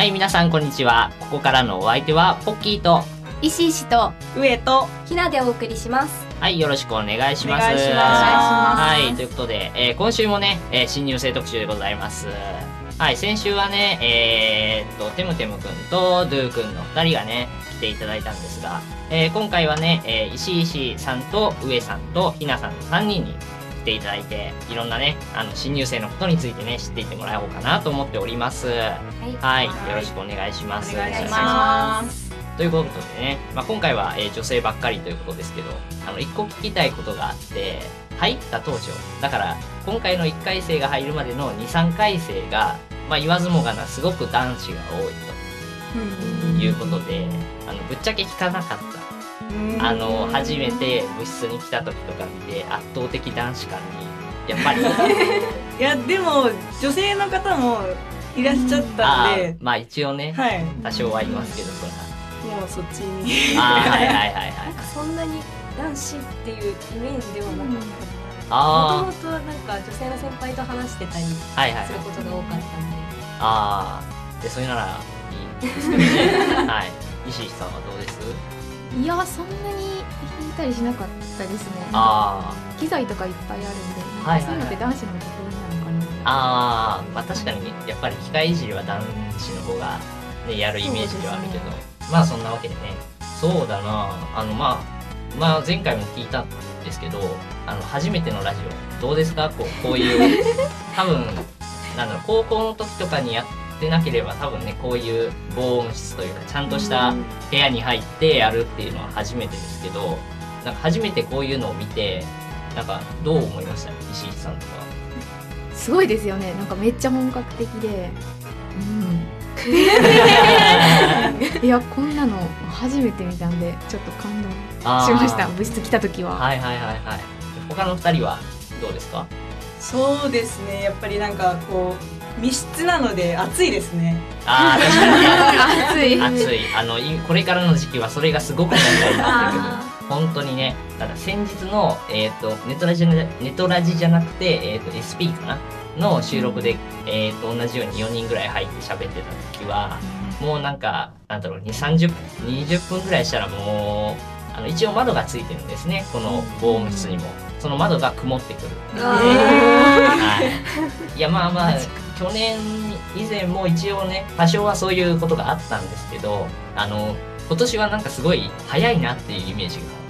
はい、皆さんこんにちは。ここからのお相手はポッキーと、石石と上とひなでお送りします。はい、よろしくお願いします。お願いしますはい、ということで、えー今週もね、えー新入生特集でございます。はい、先週はね、えーっと、テムテムくんとドゥーくんの二人がね、来ていただいたんですが、えー今回はね、えー石石さんと上さんとひなさんの三人に来ていただいて、いろんなね、あの、新入生のことについてね、知っていってもらおうかなと思っております。はい、よろしくお願いします。お願いします。ということでね、まあ、今回は、えー女性ばっかりということですけどあの一個聞きたいことがあって入った当初だから今回の1回生が入るまでの23回生が、まあ、言わずもがなすごく男子が多いということであのぶっちゃけ聞かなかったあの初めて部室に来た時とか見て圧倒的男子感にやっぱり。いやでも女性の方もいらっしゃったんで。まあ一応ねはい。多少はいますけどそれもうそっちに。はあーはいはいはいはいなんかそんなに男子っていうイメージではなかった。あもともとなんか女性の先輩と話してたりすることが多かったんで。ああ、で、それならいい。んですけどね。はい。石井さんはどうです？いやそんなに弾いたりしなかったですね。あ機材とかいっぱいあるんで、はいはいはいそういうのって男子の得意なのかな。あ、ああ、まあ確かにね、やっぱり機械いじりは男子の方がね、やるイメージではあるけど、まあそんなわけでね。そうだなあの、まあ、まあ前回も聞いたんですけど、あの、初めてのラジオ、どうですか？こう、こういう、多分、なんだろう、高校の時とかにやってなければ多分ね、こういう防音室というか、ちゃんとした部屋に入ってやるっていうのは初めてですけどなんか初めてこういうのを見てなんかどう思いました？石井さんとかすごいですよね。なんかめっちゃ本格的で。うん。いやこんなの初めて見たんでちょっと感動しました。部室来た時は。はいはいはいはい他の二人はどうですか？そうですねやっぱりなんかこう密室なので暑いですね。あー確かに。ね 暑い。暑い。あのいこれからの時期はそれがすごく問題になってくる本当にねただ先日の、えー、とネトラジネトラジじゃなくて、えー、と SP かな？の収録で、えー、と同じように4人ぐらい入って喋ってた時はもうなんかなんだろう2 3 0 20分ぐらいしたらもうあの一応窓がついてるんですね。この防音室にも。その窓が曇ってくる。はい、いやまあまあ去年以前も一応ね多少はそういうことがあったんですけどあの今年はなんかすごい早いなっていうイメージが。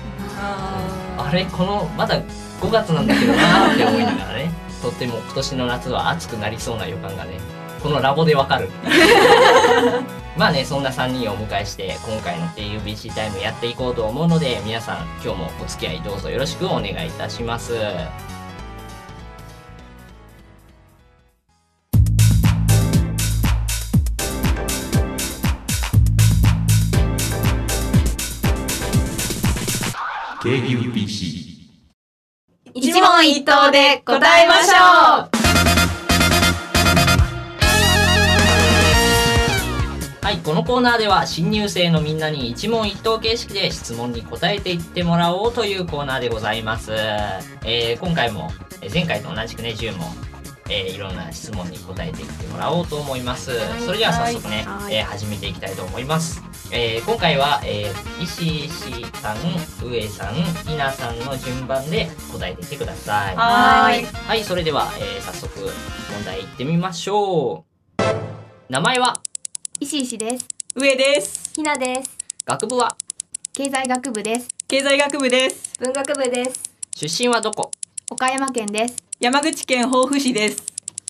あれこのまだ5月なんだけどなーって思いながらね とっても今年の夏は暑くなりそうな予感がねこのラボでわかる まあねそんな3人をお迎えして今回の TUBC タイムやっていこうと思うので皆さん今日もお付き合いどうぞよろしくお願いいたします KBC 一問一答で答えましょう。はい、このコーナーでは新入生のみんなに一問一答形式で質問に答えていってもらおうというコーナーでございます。えー今回も、えー前回と同じくね、10問、えーいろんな質問に答えていってもらおうと思います。それでは早速ね、はいえー始めていきたいと思います。えー今回は、えー石石さん、上さん、ひなさんの順番で答えていってください。はーいはい、それでは、えー早速問題いってみましょう。名前は？石石です。上ですひなです学部は？経済学部です。経済学部です文学部です出身はどこ？岡山県です。山口県防府市です。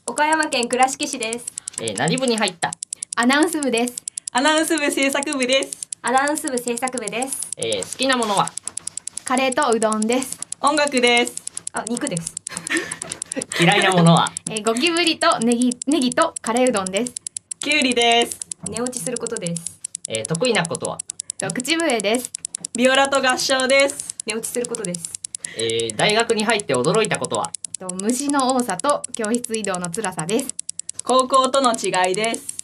岡山県倉敷市です。えー何部に入った、アナウンス部です。アナウンス部制作部です。アナウンス部制作部です。えー好きなものは？カレーとうどんです。音楽です。あ肉です。嫌いなものは？えーゴキブリとネギネギとカレーうどんです。きゅうりです。寝落ちすることです。えー得意なことは、と口笛です。ビオラと合唱です。寝落ちすることですえー大学に入って驚いたことは？と虫の多さと教室移動の辛さです。高校との違いです。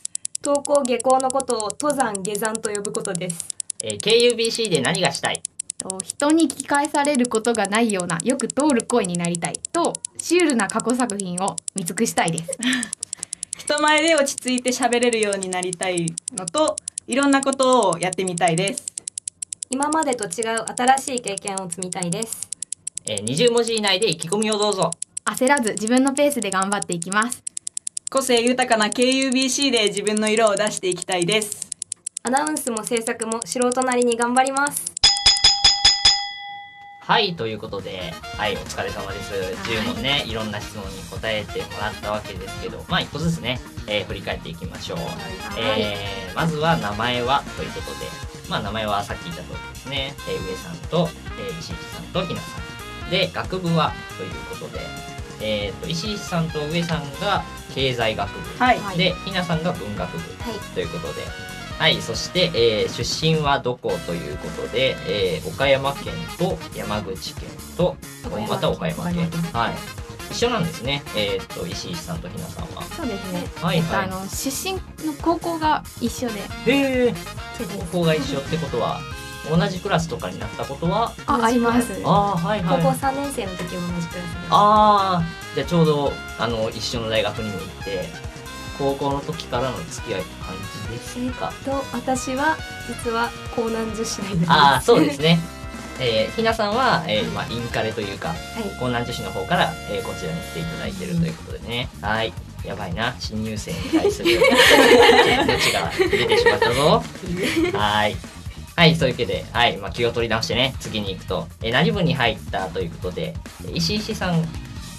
登校下校のことを登山下山と呼ぶことです。えー KUBC で何がしたい？と人に聞き返されることがないようなよく通る声になりたいとシュールな過去作品を見尽くしたいです。人前で落ち着いて喋れるようになりたいのといろんなことをやってみたいです。今までと違う新しい経験を積みたいですえー、20文字以内で意気込みをどうぞ。焦らず自分のペースで頑張っていきます。個性豊かな KUBC で自分の色を出していきたいです。アナウンスも制作も素人なりに頑張ります。はいということではいお疲れ様です。10問ねいろんな質問に答えてもらったわけですけどまあ一個ずつね、えー振り返っていきましょう、えーまずは名前はということでまあ名前はさっき言った通りですね、えー上さんと、えー石井さんとひなさんで学部はということでえー、と石井さんと上さんが経済学部、はい、はい。でひなさんが文学部。はい。ということで。はいそして、えー出身はどこということで、えー岡山県と山口県とまた岡山県。岡山県。はい。一緒なんですねえっ、と石井さんとひなさんは。そうですね、はいえっと、はいあの出身の高校が一緒で。へえ高校が一緒ってことは同じクラスとかになったことは？ああります。ああはいはい。高校3年生の時は同じクラスです。ああじゃあちょうどあの一緒の大学にも行って高校の時からの付き合いって感じですか？と私は実は江南女子大です。ああそうですね。えーひなさんは、えーまあ、インカレというかはい。江南女子の方から、えーこちらに来ていただいてるということでね、はい。やばいな。新入生に対する 余地が出てしまったぞ。はいはいそういうわけで、はいまあ、気を取り直してね次に行くと、えー何部に入ったということで石石さん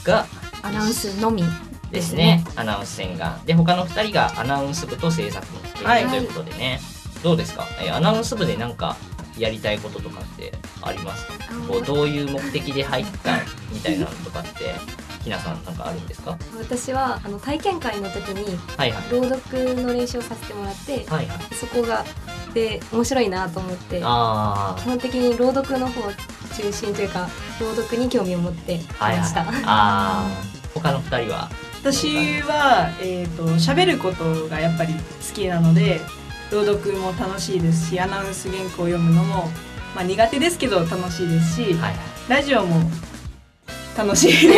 がアナウンスのみ。ですね。アナウンス線が。で他の2人がアナウンス部と制作部ということでね、どうですか、えーアナウンス部でなんかやりたいこととかってありますか？こうどういう目的で入ったみたいなのとかってひなさんなんかあるんですか？私はあの体験会の時に朗読の練習をさせてもらってはいはい。そこがで面白いなと思ってあ基本的に朗読の方中心というか朗読に興味を持ってはいはい。ました、あー。他の2人は？私はえっ、と喋ることがやっぱり好きなので朗読も楽しいですしアナウンス原稿を読むのもまあ苦手ですけど楽しいですし、はいはい。ラジオも楽しい 緊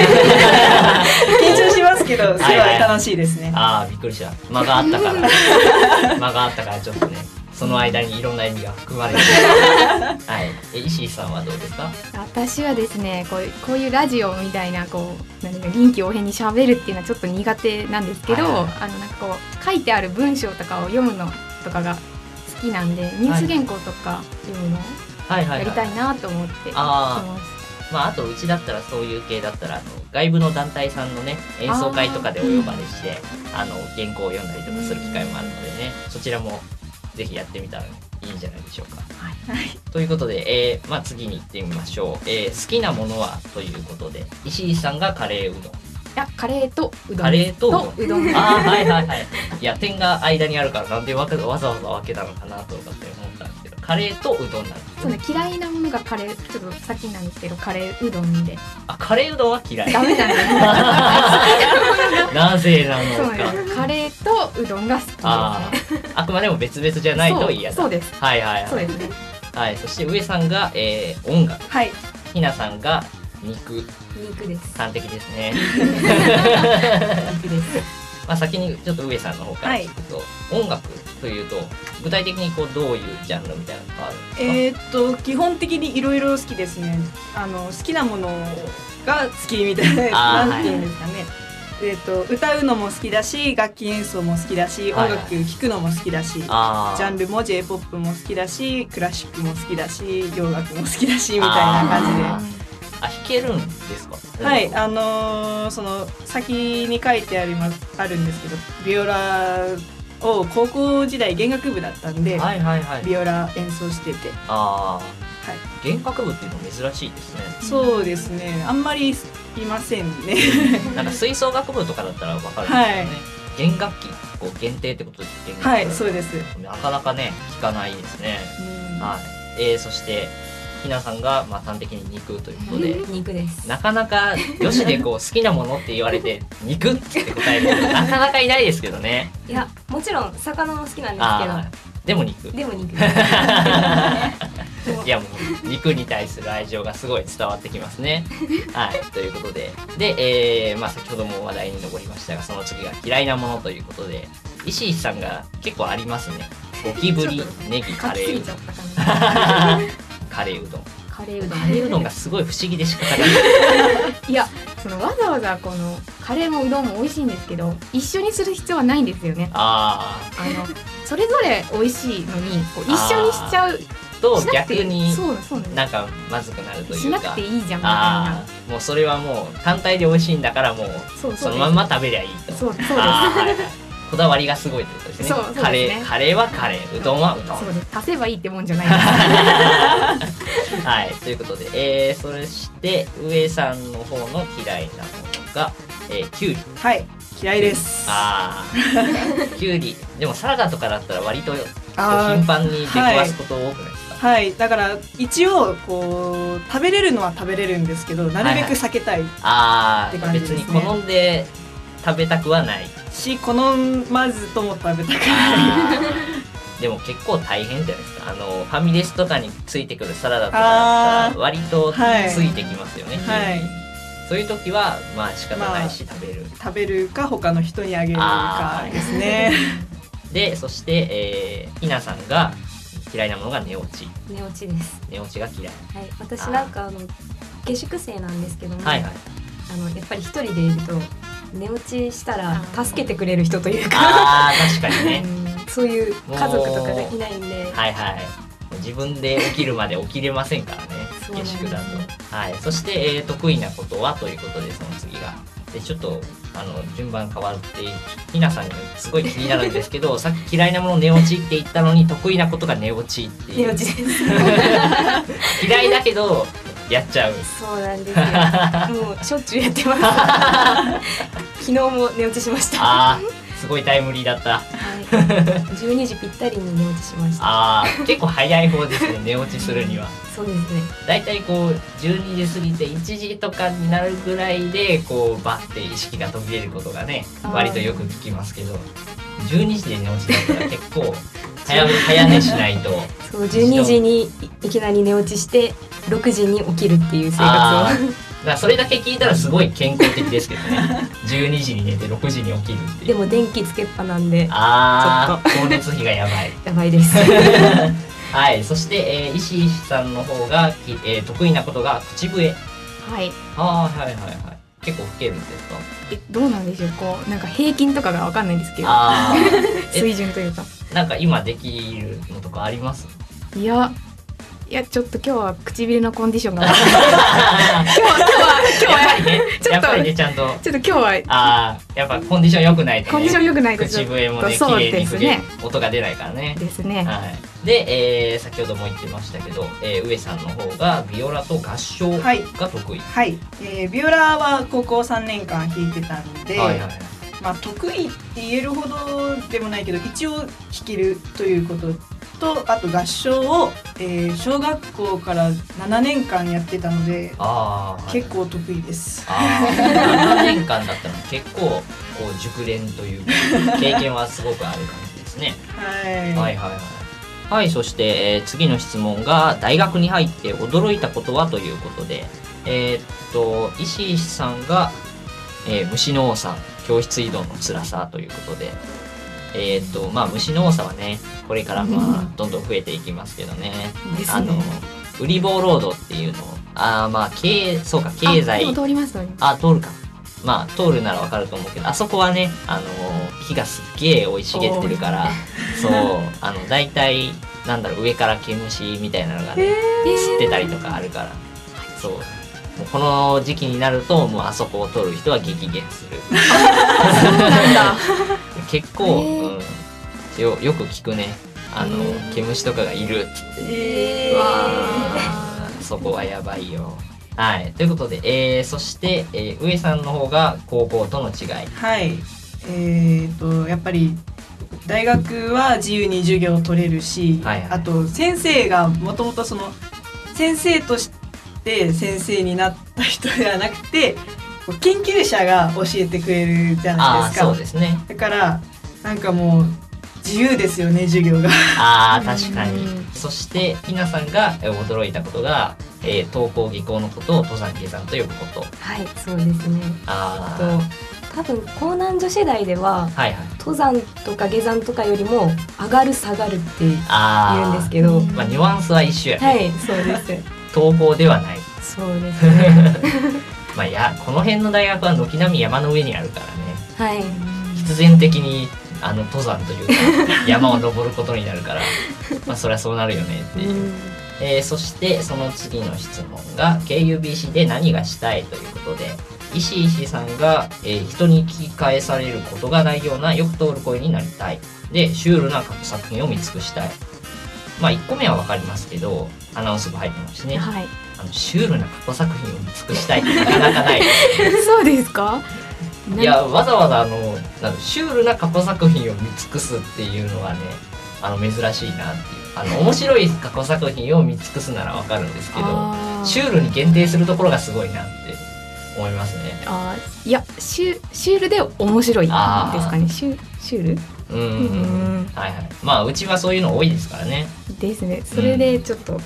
張しますけどすごい楽しいですね。ああびっくりした。間があったから。間があったからちょっとねその間にいろんな意味が含まれて。るはい。え石井さんはどうですか？私はですねこういうこういうラジオみたいなこう何か臨機応変に喋るっていうのはちょっと苦手なんですけど、はいはいあのなんかこう書いてある文章とかを読むのとかが好きなんでニュース原稿とか読むのをはいはい、やりたいなと思って来あまあ、あとうちだったらそういう系だったらあの外部の団体さんのね演奏会とかでお呼ばれしてあの原稿を読んだりとかする機会もあるのでねそちらもぜひやってみたらいいんじゃないでしょうか。ということで、えーまあ、次に行ってみましょう、えー好きなものはということで石井さんがカレーうどん。いやカレーとうどん。カレーとうどん。ああはいはいはい。いや点が間にあるからなんでわざわざ分けたのかなとかって思ったんですけどカレーとうどんなんですそうねね嫌いなものがカレーちょっと先なんですけどカレーうどんで。あカレーうどんは嫌い。ダメなんですなぜなそうのかなんですカレーとうどんが好き。ですねあああくまでも別々じゃないと嫌だ。そうそうです。はいはいはい。そうですね。はい、そして上さんが、えー音楽。はい。ひなさんが肉。肉です。端的ですね。肉ですまあ先にちょっと上さんの方から聞くと、音楽というと具体的にこうどういうジャンルみたいなのがあるんですか、えーっと基本的にいろいろ好きですね。あの好きなものが好きみたいなあーなんていうんですかね、えーっと歌うのも好きだし楽器演奏も好きだしはいはい。音楽聴くのも好きだし、ジャンルも j p o p も好きだしクラシックも好きだし洋楽も好きだしみたいな感じでああ弾けるんですか？はい、あのーその先に書いてありますあるんですけどビオラを高校時代弦楽部だったんで、はいはいはい。ビオラ演奏してて、ああはい、弦楽部っていうの珍しいですね。そうですね。あんまりいませんね。なんか吹奏楽部とかだったらわかるんですよね、はい。弦楽器こう限定ってことですはいそうです、なかなかね聞かないですね。うん。はい、えー、そしてひなさんがまあ端的に肉ということで、肉ですなかなか女子でこう好きなものって言われて 肉って答える人なかなかいないですけどね。いやもちろん魚も好きなんですあーでも肉。けどでも肉い いやもう肉に対する愛情がすごい伝わってきますね。はいということでで、えーまあ、先ほども話題に上りましたがその次が嫌いなものということで石井さんが結構ありますね。ゴキブリネギカレーカレーうどん。カレーうどん。カレーうどんがすごい不思議で仕方がない。いやそのわざわざこのカレーもうどんも美味しいんですけど一緒にする必要はないんですよね。ああのそれぞれ美味しいのにこう一緒にしちゃうー。と逆になんなんかまずくなるというか。しなくていいじゃんみたいな。ああもうそれはもう単体で美味しいんだからもうそのまんま食べりゃいいと。そうそうです。あーはいはいこだわりがすごいってことですね。そうそうですね。カレーカレーはカレーうどんはうどん。そうです足せばいいってもんじゃない。で すはいということで、えー、そして上さんの方の嫌いなものが、えー、きゅうりはい嫌いです。あー。きゅうりでもサラダとかだったら割と頻繁に出くわすこと多くないですか、はいだから一応こう食べれるのは食べれるんですけどなるべく避けたいああって感じ別ですね。に好んで食べたくはない。し好まずとも食べたくない。でも結構大変じゃないですか。あのファミレスとかについてくるサラダとかだったら割とはい。ついてきますよね、はい。そういう時はまあ仕方ないし食べる、食べるか他の人にあげるかですね。でそして、えー、ひなさんが嫌いなものが寝落ち。寝落ちです。寝落ちが嫌い。はい。私なんかあの下宿生なんですけども、はいはい。あのやっぱり一人でいると寝落ちしたら助けてくれる人というか。あー確かにね。うん。そういう家族とかがいないんで。はいはい。自分で起きるまで起きれませんからね。下宿だと。はい。そして、えー得意なことはということでその次が。でちょっとあの順番変わってひなさんがすごい気になるんですけど さっき嫌いなもの寝落ちって言ったのに得意なことが寝落ちっていう。寝落ちです。嫌いだけどやっちゃう。そうなんですよ。もうしょっちゅうやってます。昨日も寝落ちしました。すごいタイムリーだった。はい、12時ぴったりに寝落ちしました。あー結構早い方ですね寝落ちするには。そうですね。だいたいこう12時過ぎて1時とかになるぐらいでこうバッて意識が途切れることがね割とよく聞きますけど12時で寝落ちだったら結構早め早寝しないと。そう12時にいいきなり寝落ちして6時に起きるっていう生活を。だそれだけ聞いたらすごい健康的ですけどね。12時に寝て6時に起きるっていう。でも電気つけっぱなんでああ光熱費がやばい。やばいです。はいそして、えー石井さんの方が、きえー得意なことが口笛。はい。ああはいはいはい。結構吹けるんですか？えどうなんでしょう？こうなんか平均とかがわかんないんですけど。ああえ水準というか。なんか今できるのとかあります？いやいやちょっと今日は唇のコンディションが 今日は今日は今日はやっぱりねちょっとやっぱりねちゃんと。ちょっと今日はああやっぱコンディション良くないと、ね、コンディション良くないと。口笛もねそう綺麗に吹け、ですね音が出ないからね。ですね。はい、で、えー先ほども言ってましたけど、えー上さんの方がビオラと合唱がはい。得意、はい、えービオラは高校3年間弾いてたんで、はいはい。まあ、得意って言えるほどでもないけど一応弾けるということとあと合唱を、えー小学校から7年間やってたので結構得意です。あー7年間だったら結構こう熟練というか 経験はすごくある感じですね。はい、はいはいはい。はいそして、えー次の質問が大学に入って驚いたことはということでえーっと石井さんが、えー虫の多さ教室移動の辛さということでえーっとまあ虫の多さはねこれからまあどんどん増えていきますけどね。ですあのね売り棒ロードっていうのをあーまあ経そうか経済。あ通りますあ通るか。まあ通るならわかると思うけどあそこはねあの木がすっげえ生い茂ってるからそう。あの大体なんだろう上から毛虫みたいなのがね散ってたりとかあるから。そう。この時期になるともうあそこを通る人は激減する。そうなんだ結構、うん、よよく聞くね。あの毛虫とかがいるっえう。わそこはやばいよ。はい。ということで、えー、そして、えー上さんの方が高校との違い。はい。えー、とやっぱり大学は自由に授業を取れるし、はいはい。あと先生がもともとその先生として先生になった人ではなくて研究者が教えてくれるじゃないですか。そうですね。だからなんかもう自由ですよね授業が。ああ確かに。うん。そしてひなさんがえー驚いたことが、えー登校下校のことを登山下山と呼ぶこと。はいそうですね。あと多分江南女子大ではあはいはい。登山とか下山とかよりも上がる下がるって言うんですけど。まあニュアンスは一緒やね、はいそうです。統合ではない。そうですね まあいやこの辺の大学は軒並み山の上にあるからね。はい。必然的にあの登山というか 山を登ることになるからまあそりゃそうなるよねっていう、えーそしてその次の質問が KUBC で何がしたいということで石井さんが、えー人に聞き返されることがないようなよく通る声になりたい。でシュールな作品を見尽くしたい。まあ1個目は分かりますけどアナウンス部入ってますしね。はいあのシュールな過去作品を見尽くしたいってなかなかない。そうですか？いやわざわざあのなんだシュールな過去作品を見尽くすっていうのはねあの珍しいなっていう。あの面白い過去作品を見尽くすならわかるんですけどシュールに限定するところがすごいなって思いますね。あーいやシュシュールで面白いですかね？シュシュール？うんうんうん。うんはいはい。まあうちはそういうの多いですからね。ですね。それでちょっとあ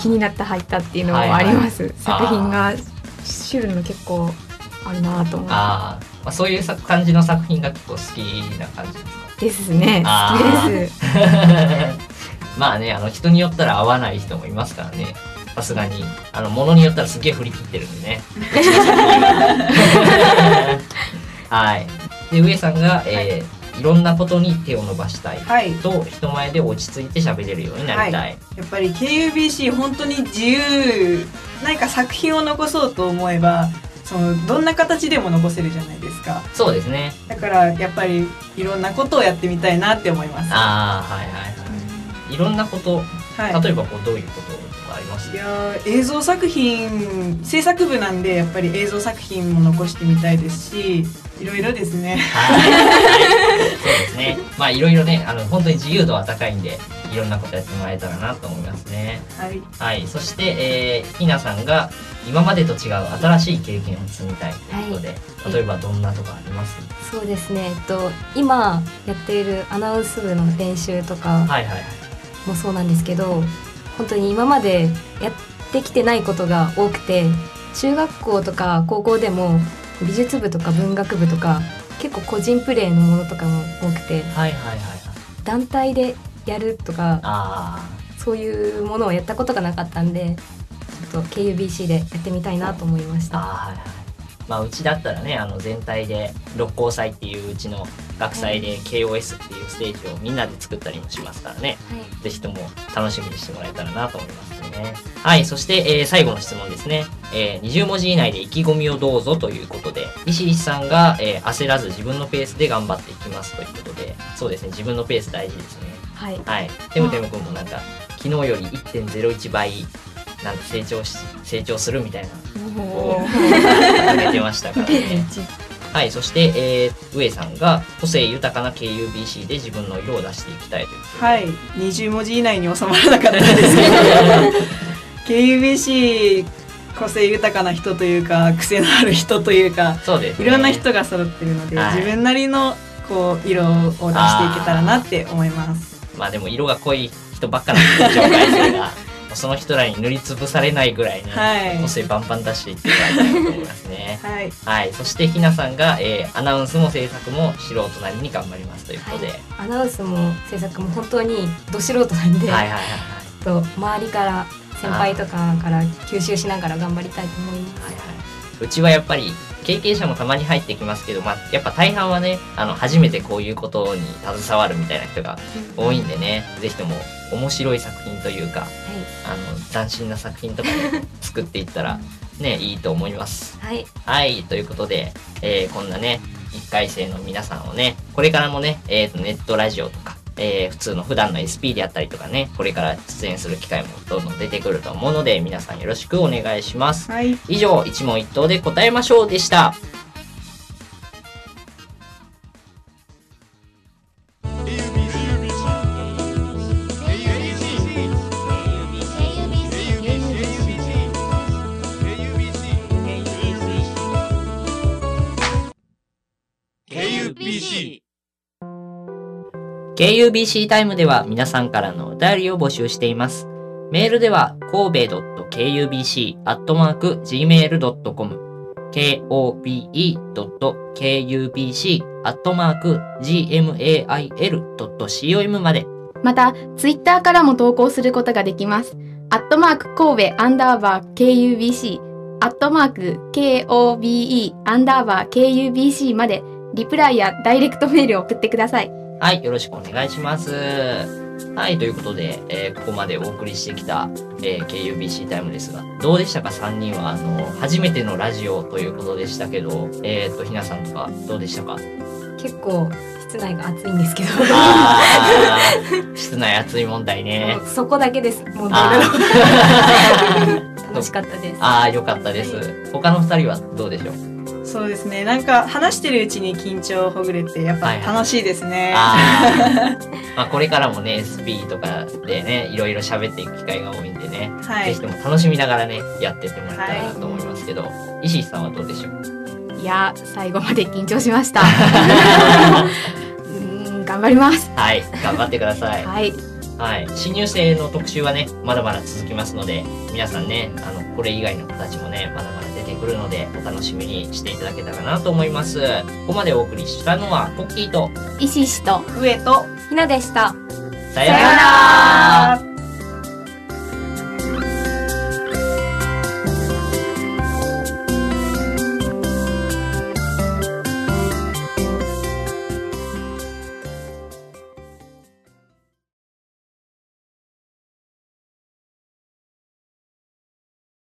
気になって入ったっていうのはあります、作品がシュールの結構あるなと思っああー、まあ、そういうさ感じの作品が結構好きな感じですか？てですね。あ好きーです。まあねあの人によったら合わない人もいますからね。さすがに。あの物によったらすげえ振り切ってるんでね。はい。で上さんが、えーい、ろんなことに手を伸ばしたい。はい。と人前で落ち着いて喋れるようになりたい、やっぱり KUBC 本当に自由。何か作品を残そうと思えばそのどんな形でも残せるじゃないですか。そうですね。だからやっぱりいろんなことをやってみたいなって思います。ああはいはいはい。いろんなこと。はい。例えばこうどういうことありますいやー映像作品制作部なんでやっぱり映像作品も残してみたいですしいろいろですねはい、はいそうですね。まあいろいろね、あの本当に自由度は高いんで、いろんなことやってもらえたらなと思いますね。はいはい、そして、えー、ひなさんが今までと違う新しい経験を積みたいということで、い例えばどんなとかあります？そうですねえっと今やっているアナウンス部の練習とかはいはいはい。もそうなんですけど本当に今までやってきてないことが多くて中学校とか高校でも美術部とか文学部とか結構個人プレーのものとかも多くてはいはいはいはい。団体でやるとかあそういうものをやったことがなかったんでちょっと KUBC でやってみたいなと思いましーた。あーはいはい。まあうちだったらね、あの全体で六甲祭っていううちの学祭で KOS っていうステージをみんなで作ったりもしますからね。はいぜひとも楽しみにしてもらえたらなと思いますね。はい、そして、えー最後の質問ですね。えー20文字以内で意気込みをどうぞということで、石井さんが、えー焦らず自分のペースで頑張っていきますということで、そうですね、自分のペース大事ですね。はいはい。てむてむくんもなんか、昨日より1.01倍、なんか成長し、成長するみたいな、こう、掲げてましたからね。はい、そして、えー、上さんが個性豊かな KUBC で自分の色を出していきたいという。はい20文字以内に収まらなかったですけど KUBC 個性豊かな人というか癖のある人というかそうです、ね。いろんな人が揃ってるので、はい自分なりのこう色を出していけたらなって思います。まあでも色が濃い人ばっかなんで紹介するがその人らに塗りつぶされないぐらいにはい。個性バンバン出していってもらいたいなと思いますね。はい、はい、そしてひなさんが、えーアナウンスも制作も素人なりに頑張りますということで、はい、アナウンスも制作も本当にど素人なんで、はいはいはいちょっと周りから先輩とかから吸収しながら頑張りたいと思います。はいはいうちはやっぱり経験者もたまに入ってきますけど、まあ、やっぱ大半はねあの初めてこういうことに携わるみたいな人が多いんでね、ぜひとも面白い作品というかあの斬新な作品とかね作っていったらねいいと思います。はい、はい、はい、ということで、えーこんなね、1回生の皆さんをね、これからもね、えーと、ネットラジオとか、えー普通の普段の SP であったりとかね、これから出演する機会もどんどん出てくると思うので、皆さんよろしくお願いします。はい、以上、一問一答で答えましょうでした。KUBC タイムでは皆さんからのお便りを募集しています。メールでは、神戸 .kubc.gmail.com kobe.kubc.gmail.com まで。また、ツイッターからも投稿することができます。アットマーク神戸アンダーバー KUBC、アットマーク KOBE アンダーバー KUBC まで、リプライやダイレクトメールを送ってください。はい、よろしくお願いします。はい、ということで、えーここまでお送りしてきた、えー KUBC タイムですが、どうでしたか ?3 人は、あの、初めてのラジオということでしたけど、えっ、と、ひなさんとか、どうでしたか？結構室内が暑いんですけど 室内暑い問題ね。そこだけです問題 楽しかったですあー、よかったです。他の二人はどうでしょう？そうですね。なんか話してるうちに緊張ほぐれてやっぱはいはい。楽しいですね、あー。まあこれからもね、SP とかでね、いろいろ喋っていく機会が多いんでね、はい。ぜひとも楽しみながらね、やってってもらえたらなと思いますけど、石井さんはどうでしょう？いやー、最後まで緊張しました。うーん、頑張ります。はい、頑張ってください。はい。はい、新入生の特集はね、まだまだ続きますので、皆さんね、あの、これ以外の子たちもね、まだまだくるので、お楽しみにしていただけたらなと思います。ここまでお送りしたのは、コッキーと、石石と上とひなでした。さようなら。さようなら